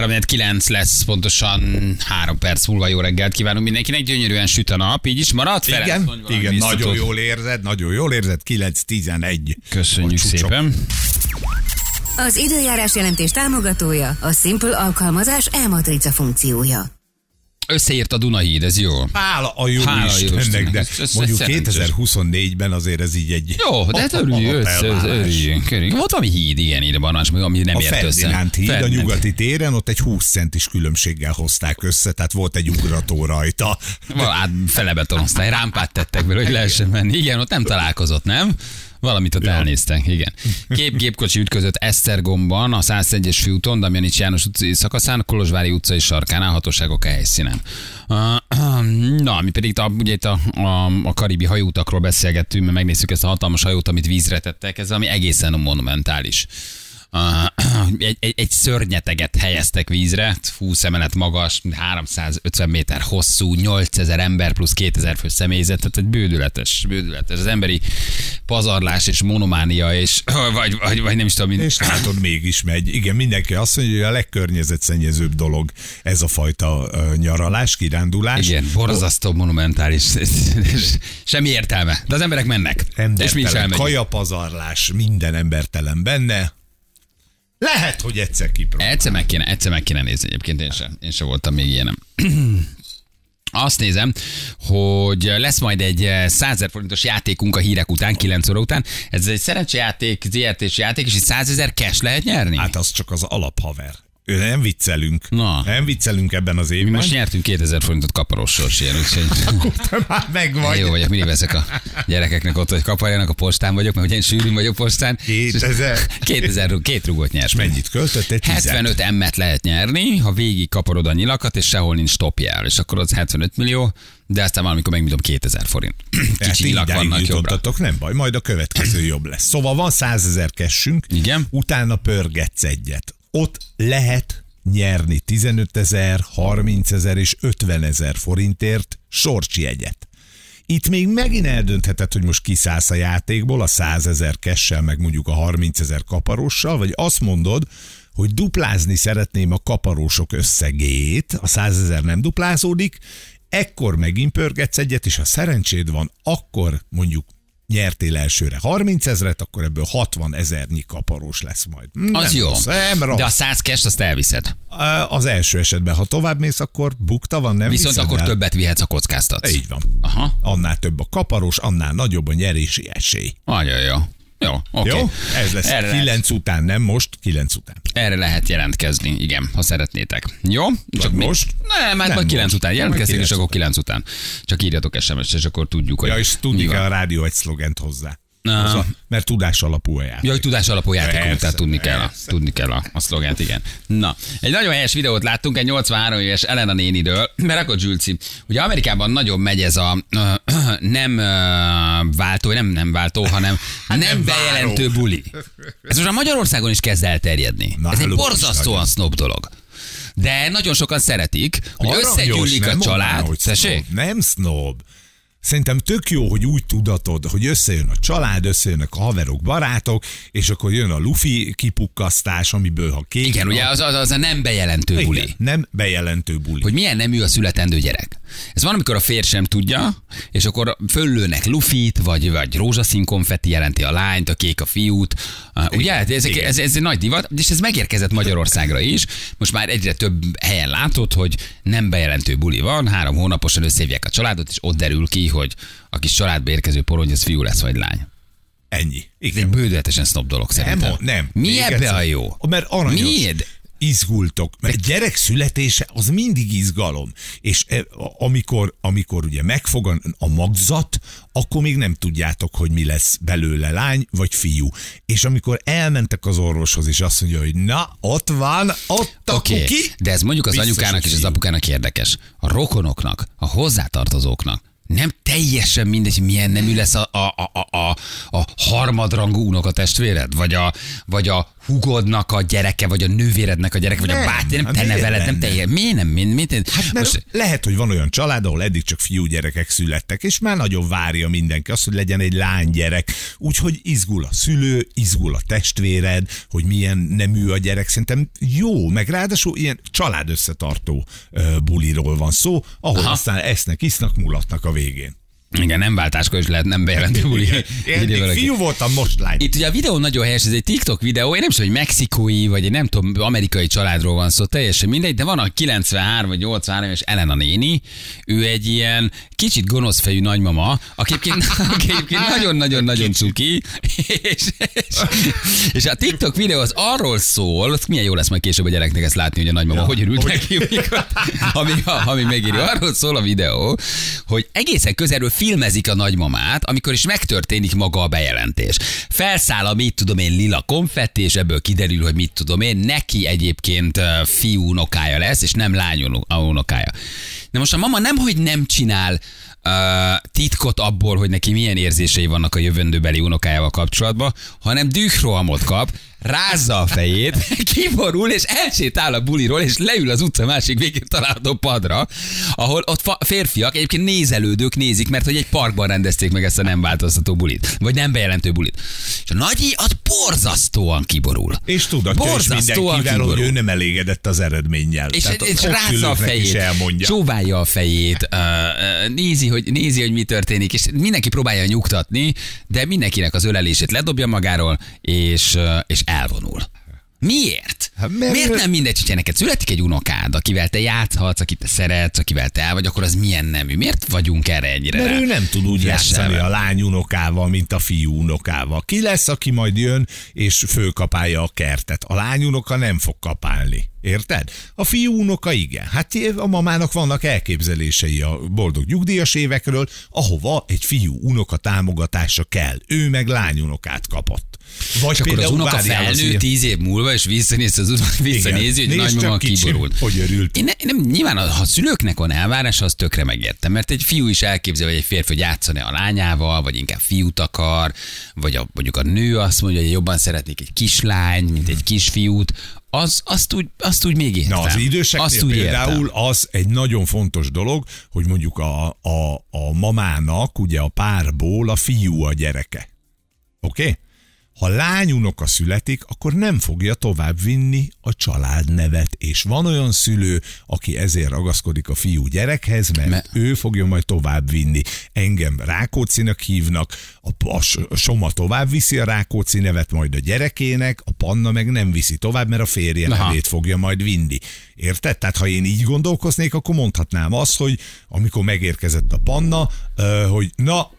3-9 lesz pontosan 3 perc múlva jó reggelt kívánunk mindenkinek. Gyönyörűen süt a nap, így is marad. Ferenc, Igen, igen, nagyon jól érzed, nagyon jól érzed, 9-11. Köszönjük szépen. Az időjárás jelentés támogatója a Simple alkalmazás e-matrica funkciója. Összeírt a Dunahíd, ez jó. Hála a jó Hála a Istennek, Istennek. de Ez- ez mondjuk szerencsés. 2024-ben azért ez így egy Jó, de hát örüljünk, örüljünk. örüljünk. Volt valami híd, igen, ide van, ami nem A ért össze. Ferdinánd híd a Ferdinánd. nyugati téren, ott egy 20 centis különbséggel hozták össze, tehát volt egy ugrató rajta. Val- Hát felebetonozták, rámpát tettek belőle, hogy lehessen menni. Igen, ott nem találkozott, nem? Valamit ott elnéztek, igen. Kép gépkocsi ütközött Esztergomban, a 101-es főúton, Damjanics János utcai szakaszán, Kolozsvári utcai sarkánál, hatóságok a helyszínen. Na, mi pedig a, ugye itt a, a, a karibi hajóutakról beszélgettünk, mert megnézzük ezt a hatalmas hajót, amit vízre tettek, ez ami egészen monumentális. Egy, egy, egy szörnyeteget helyeztek vízre, 20 emelet magas, 350 méter hosszú, 8000 ember plusz 2000 fő személyzet, tehát egy bődületes, bődületes. Az emberi pazarlás és monománia, és vagy, vagy, vagy nem is tudom, mint, És látod, mégis megy. Igen, mindenki azt mondja, hogy a legkörnyezetszennyezőbb dolog ez a fajta nyaralás, kirándulás. igen, borzasztó, monumentális, semmi értelme. De az emberek mennek, és mi is Embertelen, elmegyünk. kajapazarlás, minden embertelen benne. Lehet, hogy egyszer kipróbál. Egyszer meg kéne, egyszer meg kéne nézni egyébként, én sem, én sem voltam még ilyenem. Azt nézem, hogy lesz majd egy 100 ezer forintos játékunk a hírek után, 9 óra után. Ez egy szerencsejáték, ZRT-s játék, és itt 100 ezer cash lehet nyerni? Hát az csak az alaphaver. Nem viccelünk. Na. Nem viccelünk ebben az mi évben. most nyertünk 2000 forintot kaparós sors ilyen, úgyhogy Te már meg vagy. jó vagyok, mindig veszek a gyerekeknek ott, hogy kaparjanak, a postán vagyok, mert ugye én sűrűn vagyok postán. 2000. 2000, rú- két rúgót nyers. Mennyit költöttél? 75 emmet lehet nyerni, ha végig kaparod a nyilakat, és sehol nincs stopjel, és akkor az 75 millió, de aztán valamikor megmondom 2000 forint. Kicsi nyilak vannak jobbra. nem baj, majd a következő jobb lesz. Szóval van 100 ezer kessünk, Igen. utána pörgetsz egyet. Ott lehet nyerni 15 ezer, 30 ezer és 50 ezer forintért sorcsjegyet. Itt még megint eldöntheted, hogy most kiszállsz a játékból a 100 ezer kessel, meg mondjuk a 30 ezer kaparossal, vagy azt mondod, hogy duplázni szeretném a kaparósok összegét, a 100 ezer nem duplázódik, ekkor megint pörgetsz egyet, és ha szerencséd van, akkor mondjuk nyertél elsőre 30 ezeret, akkor ebből 60 ezernyi kaparós lesz majd. Hm, Az nem jó. Rossz, nem rossz. De a 100 cash azt elviszed. Az első esetben, ha tovább mész, akkor bukta van, nem Viszont akkor el? többet vihetsz a kockáztatsz. Így van. Aha. Annál több a kaparós, annál nagyobb a nyerési esély. Nagyon jó. Jó, oké. Jó? Ez lesz Erre, 9 után, nem most, 9 után. erre lehet jelentkezni, igen, ha szeretnétek. Jó? Csak még- most? Nem, hát Nem majd 9 most. után jelentkeztek, és 9 akkor 9 után. Csak írjatok SMS-t, és akkor tudjuk, hogy Ja, és tudni mi kell a rádió egy szlogent hozzá. Az a, mert tudás alapú a játék. Ja, hogy tudás alapú játékunk, Persze, tehát tudni kell, a, persze. tudni kell a, a szlogent, igen. Na, egy nagyon helyes videót láttunk egy 83 éves Elena nénidől, mert akkor Zsülci. Ugye Amerikában nagyon megy ez a nem váltó, nem nem váltó, hanem nem, nem bejelentő váró. buli. Ez most a Magyarországon is kezd elterjedni. Na, ez egy borzasztóan snob dolog. De nagyon sokan szeretik, hogy Aranyos, összegyűlik a család. mondaná, hogy Tessék? Nem snob. Szerintem tök jó, hogy úgy tudatod, hogy összejön a család, összejönnek a haverok, barátok, és akkor jön a lufi kipukkasztás, amiből ha kék. Igen, ugye az, az, az a nem bejelentő buli. Igen, nem bejelentő buli. hogy milyen nemű a születendő gyerek. Ez van, amikor a férj sem tudja, és akkor föllőnek lufit, vagy, vagy rózsaszín konfetti jelenti a lányt, a kék a fiút. Uh, Ugye? Ezek, Igen. ez, ez egy nagy divat, és ez megérkezett Magyarországra is. Most már egyre több helyen látod, hogy nem bejelentő buli van, három hónaposan összehívják a családot, és ott derül ki, hogy a kis családba érkező porony, az fiú lesz, vagy lány. Ennyi. Ez egy Igen. bődületesen snob dolog szerintem. Nem, nem. Mi ebbe egyszer. a jó? Mert aranyos. Miért? Izgultok. Mert egy gyerek születése az mindig izgalom. És e, amikor, amikor ugye megfog a, magzat, akkor még nem tudjátok, hogy mi lesz belőle lány vagy fiú. És amikor elmentek az orvoshoz, és azt mondja, hogy na, ott van, ott a Oké, kuki. de ez mondjuk az Biztos, anyukának és az apukának érdekes. A rokonoknak, a hozzátartozóknak nem teljesen mindegy, hogy milyen nemű lesz a, a, a, a, a, harmadrangú unokatestvéred, vagy a, vagy a hugodnak a gyereke, vagy a nővérednek a gyereke, vagy Nem, a báty, nem hát te neveled, nem te. Miért nem? Miért, miért, Hát mert most, lehet, hogy van olyan család, ahol eddig csak fiú gyerekek születtek, és már nagyon várja mindenki azt, hogy legyen egy lánygyerek. Úgyhogy izgul a szülő, izgul a testvéred, hogy milyen nemű a gyerek. Szerintem jó, meg ráadásul ilyen család összetartó buliról van szó, ahol Aha. aztán esznek, isznak, mulatnak a végén. Igen, nem váltáskor is lehet nem bejelentő buli. Én fiú voltam, most lány. Itt ugye a videó nagyon helyes, ez egy TikTok videó, én nem tudom, hogy mexikói, vagy egy nem tudom, amerikai családról van szó, teljesen mindegy, de van a 93 vagy 83 éves Elena néni, ő egy ilyen kicsit gonosz fejű nagymama, aki egyébként, nagyon-nagyon-nagyon cuki, és, és, és, a TikTok videó az arról szól, milyen jó lesz majd később a gyereknek ezt látni, hogy a nagymama Ja, hogy örült neki, ami, ami megírja. Arról szól a videó, hogy egészen közelről filmezik a nagymamát, amikor is megtörténik maga a bejelentés. Felszáll a mit tudom én lila konfetti, és ebből kiderül, hogy mit tudom én, neki egyébként fiú unokája lesz, és nem lány unokája. De most a mama nem, hogy nem csinál uh, titkot abból, hogy neki milyen érzései vannak a jövendőbeli unokájával kapcsolatban, hanem dührohamot kap, rázza a fejét, kiborul, és elsétál a buliról, és leül az utca másik végén található padra, ahol ott férfiak, egyébként nézelődők nézik, mert hogy egy parkban rendezték meg ezt a nem változtató bulit, vagy nem bejelentő bulit. És a nagyi az borzasztóan kiborul. És is Borzasztóan mindenkivel, hogy ő nem elégedett az eredménnyel. És, Tehát és rázza a fejét, csóválja a fejét, nézi, hogy, nézi, hogy mi történik, és mindenki próbálja nyugtatni, de mindenkinek az ölelését ledobja magáról, és, és elvonul. Miért? Hát mert- Miért nem mindegy, hogyha neked születik egy unokád, akivel te játszhatsz, akit te szeretsz, akivel te el vagy, akkor az milyen nemű? Miért vagyunk erre ennyire Mert rá? ő nem tud úgy játszani a lány unokával, mint a fiú unokával. Ki lesz, aki majd jön és fölkapálja a kertet? A lány unoka nem fog kapálni. Érted? A fiú unoka igen. Hát a mamának vannak elképzelései a boldog nyugdíjas évekről, ahova egy fiú unoka támogatása kell. Ő meg lány unokát kapott. Vagy És akkor az unoka felnő tíz év múlva, és visszanéz az unoka, visszanézi, hogy nagymama kiborult. hogy örült. Én, ne, nem, nyilván, ha szülőknek van elvárása, az tökre megértem, mert egy fiú is elképzel, hogy egy férfi hogy játszani a lányával, vagy inkább fiút akar, vagy a, mondjuk a nő azt mondja, hogy jobban szeretnék egy kislány, mint egy kisfiút, az, azt, úgy, azt úgy még értem. Na, az időseknél azt úgy például értem. az egy nagyon fontos dolog, hogy mondjuk a, a, a mamának, ugye a párból a fiú a gyereke. Oké? Okay? Ha lány unoka születik, akkor nem fogja tovább vinni a családnevet, és van olyan szülő, aki ezért ragaszkodik a fiú gyerekhez, mert Me- ő fogja majd tovább vinni. Engem Rákócinak hívnak, a, a, a Soma tovább viszi a Rákóczi nevet majd a gyerekének, a Panna meg nem viszi tovább, mert a férje Aha. nevét fogja majd vinni. Érted? Tehát ha én így gondolkoznék, akkor mondhatnám azt, hogy amikor megérkezett a Panna, hogy na,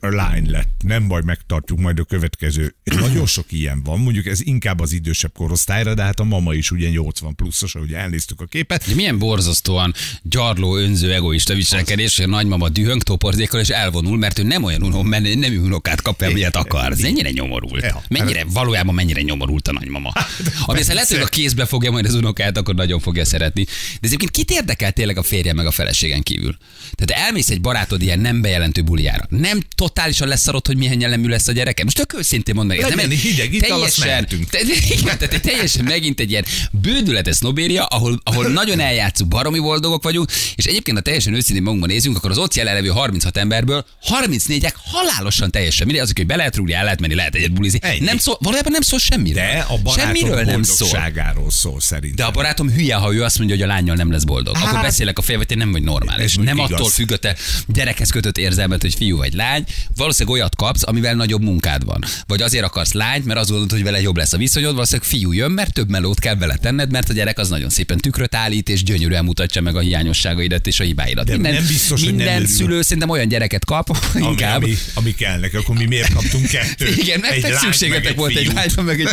lány lett, nem baj, megtartjuk majd a következő. Nagyon sok ilyen van, mondjuk ez inkább az idősebb korosztályra, de hát a mama is ugye 80 pluszos, ahogy elnéztük a képet. De milyen borzasztóan gyarló, önző, egoista viselkedés, hogy a nagymama dühöng toporzékkal és elvonul, mert ő nem olyan unom, nem unokát kap el, milyet akar. Ez mennyire nyomorult. Ja. Mennyire, valójában mennyire nyomorult a nagymama. Ami aztán lehet, hogy a kézbe fogja majd az unokát, akkor nagyon fogja szeretni. De egyébként kit érdekel tényleg a férje meg a feleségen kívül? Tehát elmész egy barátod ilyen nem bejelentő buliára. Nem totálisan leszarod, hogy milyen jellemű lesz a gyereke. Most tök őszintén ez Legyen egy hideg azt mehetünk. te, igen, tehát egy teljesen megint egy ilyen bődületes sznobéria, ahol, ahol nagyon eljátszunk, baromi boldogok vagyunk, és egyébként, ha teljesen őszintén magunkban nézünk, akkor az ott jelenlevő 36 emberből 34-ek halálosan teljesen mindegy, azok, hogy be lehet rúgni, el lehet menni, lehet egyet bulizni. Ennyi. Nem szól, valójában nem szól semmiről. De a barátom Semmiről nem szól. szól szerintem. De a barátom hülye, ha ő azt mondja, hogy a lányjal nem lesz boldog. Hát, akkor beszélek a fél, te nem vagy normális. ez Nem igaz. attól függ a te gyerekhez kötött érzelmet, hogy fiú vagy lány. Valószínűleg olyat kapsz, amivel nagyobb munkád van. Vagy azért akarsz lányt, mert azt gondolod, hogy vele jobb lesz a viszonyod, valószínűleg fiú jön, mert több melót kell vele tenned, mert a gyerek az nagyon szépen tükröt állít, és gyönyörűen mutatja meg a hiányosságaidat és a hibáidat. De minden nem biztos, hogy nem minden szülő szerintem olyan gyereket kap, ami, inkább. ami, ami kellnek, akkor mi miért kaptunk kettőt? Igen, Egy nektek szükségetek volt egy lányra, meg egy,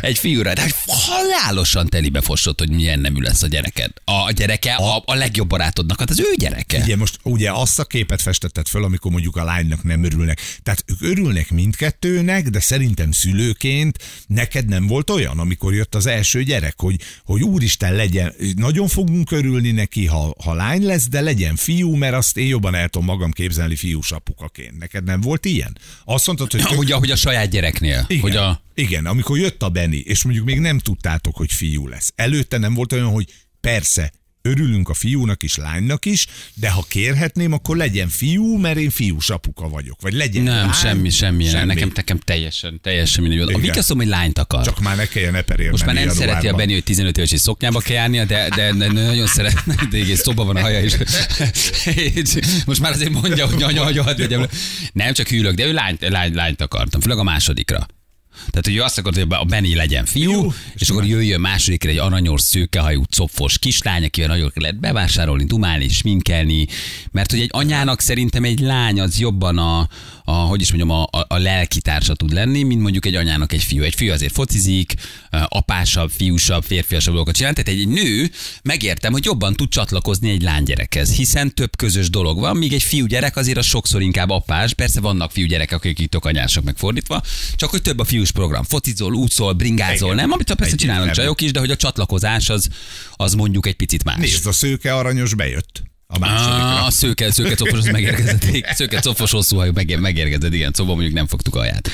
egy fiúra. De halálosan telibe fosott, hogy milyen nemű lesz a gyereked. A gyereke a, a legjobb barátodnak, hát az ő gyereke. Ugye most ugye azt a képet festetted föl, amikor mondjuk a lánynak nem örülnek. Tehát ők örülnek mindkettőnek, de szerintem szülőként neked nem volt olyan, amikor jött az első gyerek, hogy, hogy úristen legyen, nagyon fogunk örülni neki, ha, ha lány lesz, de legyen fiú, mert azt én jobban el tudom magam képzelni fiús apukaként. Neked nem volt ilyen? Azt mondtad, hogy... Hogy, ahogy a saját gyereknél. Igen, Hogy a, igen, amikor jött a Benny, és mondjuk még nem tudtátok, hogy fiú lesz. Előtte nem volt olyan, hogy persze, örülünk a fiúnak is, lánynak is, de ha kérhetném, akkor legyen fiú, mert én fiús apuka vagyok. Vagy legyen nem, lány, semmi, semmi, semmi. Nekem, nekem teljesen, teljesen mindegy. A Igen. Azt mondom, hogy lányt akar. Csak már ne kelljen eperél Most már nem szereti a januárban. Benni, hogy 15 éves és szoknyába kell járnia, de, de, de nagyon szeret, de egész szoba van a haja is. Most már azért mondja, hogy anya, anya, hadd vegyem. Nem csak hűlök, de ő lányt, lány, lányt akartam, főleg a másodikra. Tehát, hogy ő azt akarta, hogy a Benni legyen fiú, Jó, és akkor jöjjön másodikra egy aranyos, szőkehajú, copfos kislány, akivel nagyon lehet bevásárolni, dumálni, sminkelni, mert hogy egy anyának szerintem egy lány az jobban a, a hogy is mondjam, a, a, a lelkitársa tud lenni, mint mondjuk egy anyának egy fiú. Egy fiú azért focizik, apásabb, fiúsabb, férfiasabb dolgokat csinál, tehát egy nő megértem, hogy jobban tud csatlakozni egy lánygyerekhez, hiszen több közös dolog van, míg egy fiúgyerek azért az sokszor inkább apás, persze vannak fiúgyerekek, akik itt anyások megfordítva, csak hogy több a fiús program. Focizol, úszol, bringázol, nem? Amit persze Egyértelmű. csinálnak csajok is, de hogy a csatlakozás az, az mondjuk egy picit más. Nézd, a szőke aranyos bejött. A másodikra. Ah, a szőke, szőke copos az megérkezett. Szőke copos hosszú hajú meg, megérkezett, igen, szóval mondjuk nem fogtuk alját.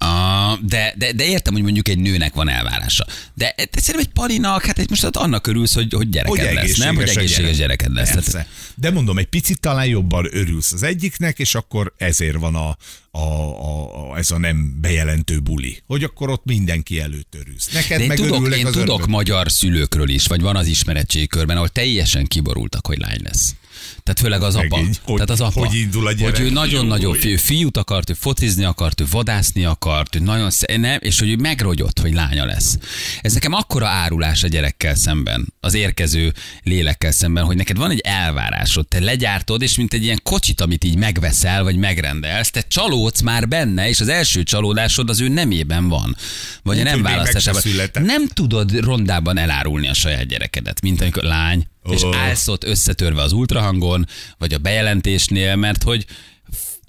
Uh, de, de, de, értem, hogy mondjuk egy nőnek van elvárása. De, de szerintem egy parinak, hát egy most ott annak örülsz, hogy, hogy gyereked lesz, nem? Hogy egészséges gyerek. gyereked lesz. Persze. Tehát, De mondom, egy picit talán jobban örülsz az egyiknek, és akkor ezért van a, a, a, a, ez a nem bejelentő buli. Hogy akkor ott mindenki előtt örülsz. Neked de én meg tudok, én tudok örökök. magyar szülőkről is, vagy van az ismeretségi körben, ahol teljesen kiborultak, hogy lány lesz. Tehát főleg az apa. Megint, hogy- Tehát az apa. hogy indul a gyerek? Hogy ő nagyon-nagyon fiú, fiút akart, ő focizni akart, ő vadászni akart, ő nagyon nem, és hogy ő megrogyott, hogy lánya lesz. Ez nekem akkora árulás a gyerekkel szemben, az érkező lélekkel szemben, hogy neked van egy elvárásod, te legyártod, és mint egy ilyen kocsit, amit így megveszel, vagy megrendelsz, te csalódsz már benne, és az első csalódásod az ő nemében van. Vagy a Úgy, nem választásában. Nem tudod rondában elárulni a saját gyerekedet, mint amikor lány, és Ó. állsz ott összetörve az ultrahangon, vagy a bejelentésnél, mert hogy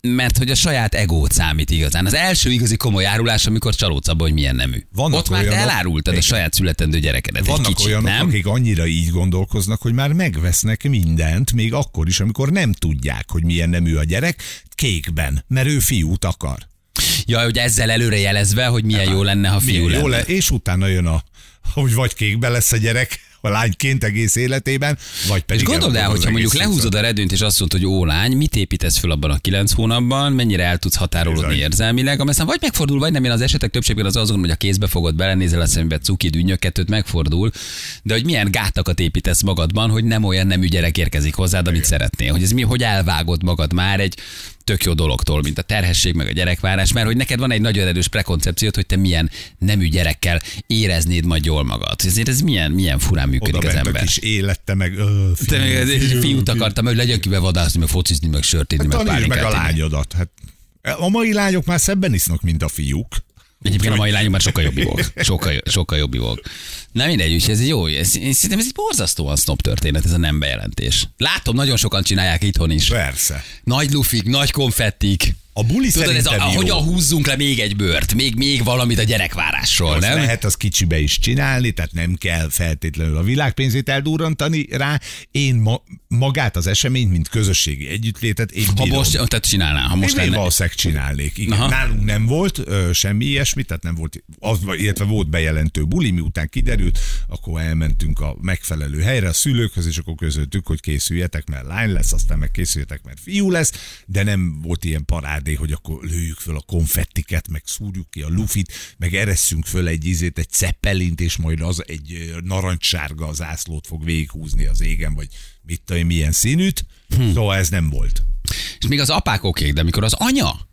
mert hogy a saját egót számít igazán. Az első igazi komoly árulás, amikor csalódsz abban, hogy milyen nemű. Vannak Ott már olyanok- elárultad a Igen. saját születendő gyerekedet egy Vannak kicsit, olyanok, nem? akik annyira így gondolkoznak, hogy már megvesznek mindent, még akkor is, amikor nem tudják, hogy milyen nemű a gyerek, kékben, mert ő fiút akar. Ja, hogy ezzel előre jelezve, hogy milyen jó lenne, ha fiú lenne. jó le, és utána jön a, hogy vagy kékben lesz a gyerek, a lányként egész életében, vagy És pedig gondold el, hogyha mondjuk lehúzod a redőnyt, és azt mondod, hogy ó lány, mit építesz föl abban a kilenc hónapban, mennyire el tudsz határolódni Bizony. érzelmileg, ami aztán vagy megfordul, vagy nem. Én az esetek többségben az azon, hogy a kézbe fogod, belenézel a szembe, cuki, dűnyök, kettőt megfordul, de hogy milyen gátakat építesz magadban, hogy nem olyan nemű gyerek érkezik hozzád, amit szeretnél. Hogy ez mi, hogy elvágod magad már egy tök jó dologtól, mint a terhesség, meg a gyerekvárás, mert hogy neked van egy nagyon erős prekoncepciót, hogy te milyen nemű gyerekkel éreznéd majd jól magad. Ezért ez milyen, milyen furán működik Oda az ember. kis élette, meg ö, fiú, Te még ez fiú, fiút akartam, hogy legyen kivel vadászni, meg focizni, meg sört inni, meg Tanítsd meg a pálinkát lányodat. Hát, a mai lányok már szebben isznak, mint a fiúk. Egyébként a mai lányom már sokkal jobb volt. Sokkal, sokkal jobb volt. Na mindegy, úgyhogy ez jó. Ez, én szerintem ez egy borzasztóan snob történet, ez a nem bejelentés. Látom, nagyon sokan csinálják itthon is. Persze. Nagy lufik, nagy konfettik. A buli Tudod, ez a, a, hogyan húzzunk le még egy bört, még, még valamit a gyerekvárásról, Azt nem? lehet az kicsibe is csinálni, tehát nem kell feltétlenül a világpénzét eldurrantani rá. Én ma, magát az eseményt, mint közösségi együttlétet, én Ha bírom. most, tehát csinálnál, ha most én, én lenne. valószínűleg csinálnék. Igen. Aha. Nálunk nem volt ö, semmi ilyesmi, tehát nem volt, az, illetve volt bejelentő buli, miután kiderült, akkor elmentünk a megfelelő helyre a szülőkhöz, és akkor közöltük, hogy készüljetek, mert lány lesz, aztán meg készüljetek, mert fiú lesz, de nem volt ilyen parádé, hogy akkor lőjük föl a konfettiket, meg szúrjuk ki a lufit, meg eresszünk föl egy izét, egy ceppelint, és majd az egy narancssárga zászlót fog végighúzni az égen, vagy mit tudom, én, milyen színűt. Hm. Szóval ez nem volt. És még az apák okék, de amikor az anya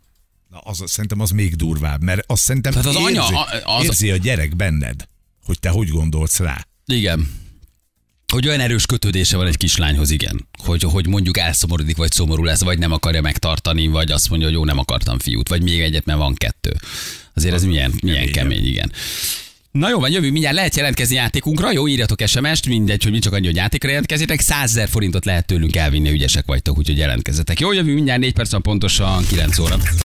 Na, az, szerintem az még durvább, mert azt szerintem Tehát az érzi, anya, az- érzi a gyerek benned, hogy te hogy gondolsz rá. Igen. Hogy olyan erős kötődése van egy kislányhoz, igen. Hogy, hogy mondjuk elszomorodik, vagy szomorú lesz, vagy nem akarja megtartani, vagy azt mondja, hogy jó, nem akartam fiút, vagy még egyet, mert van kettő. Azért ez milyen, milyen kemény, kemény, igen. Na jó, van, jövő mindjárt lehet jelentkezni játékunkra. Jó, írjatok SMS-t, mindegy, hogy mi csak annyi, hogy játékra jelentkezitek. 100 000 forintot lehet tőlünk elvinni, ügyesek vagytok, úgyhogy jelentkezzetek. Jó, jövő mindjárt 4 perc van pontosan 9 óra.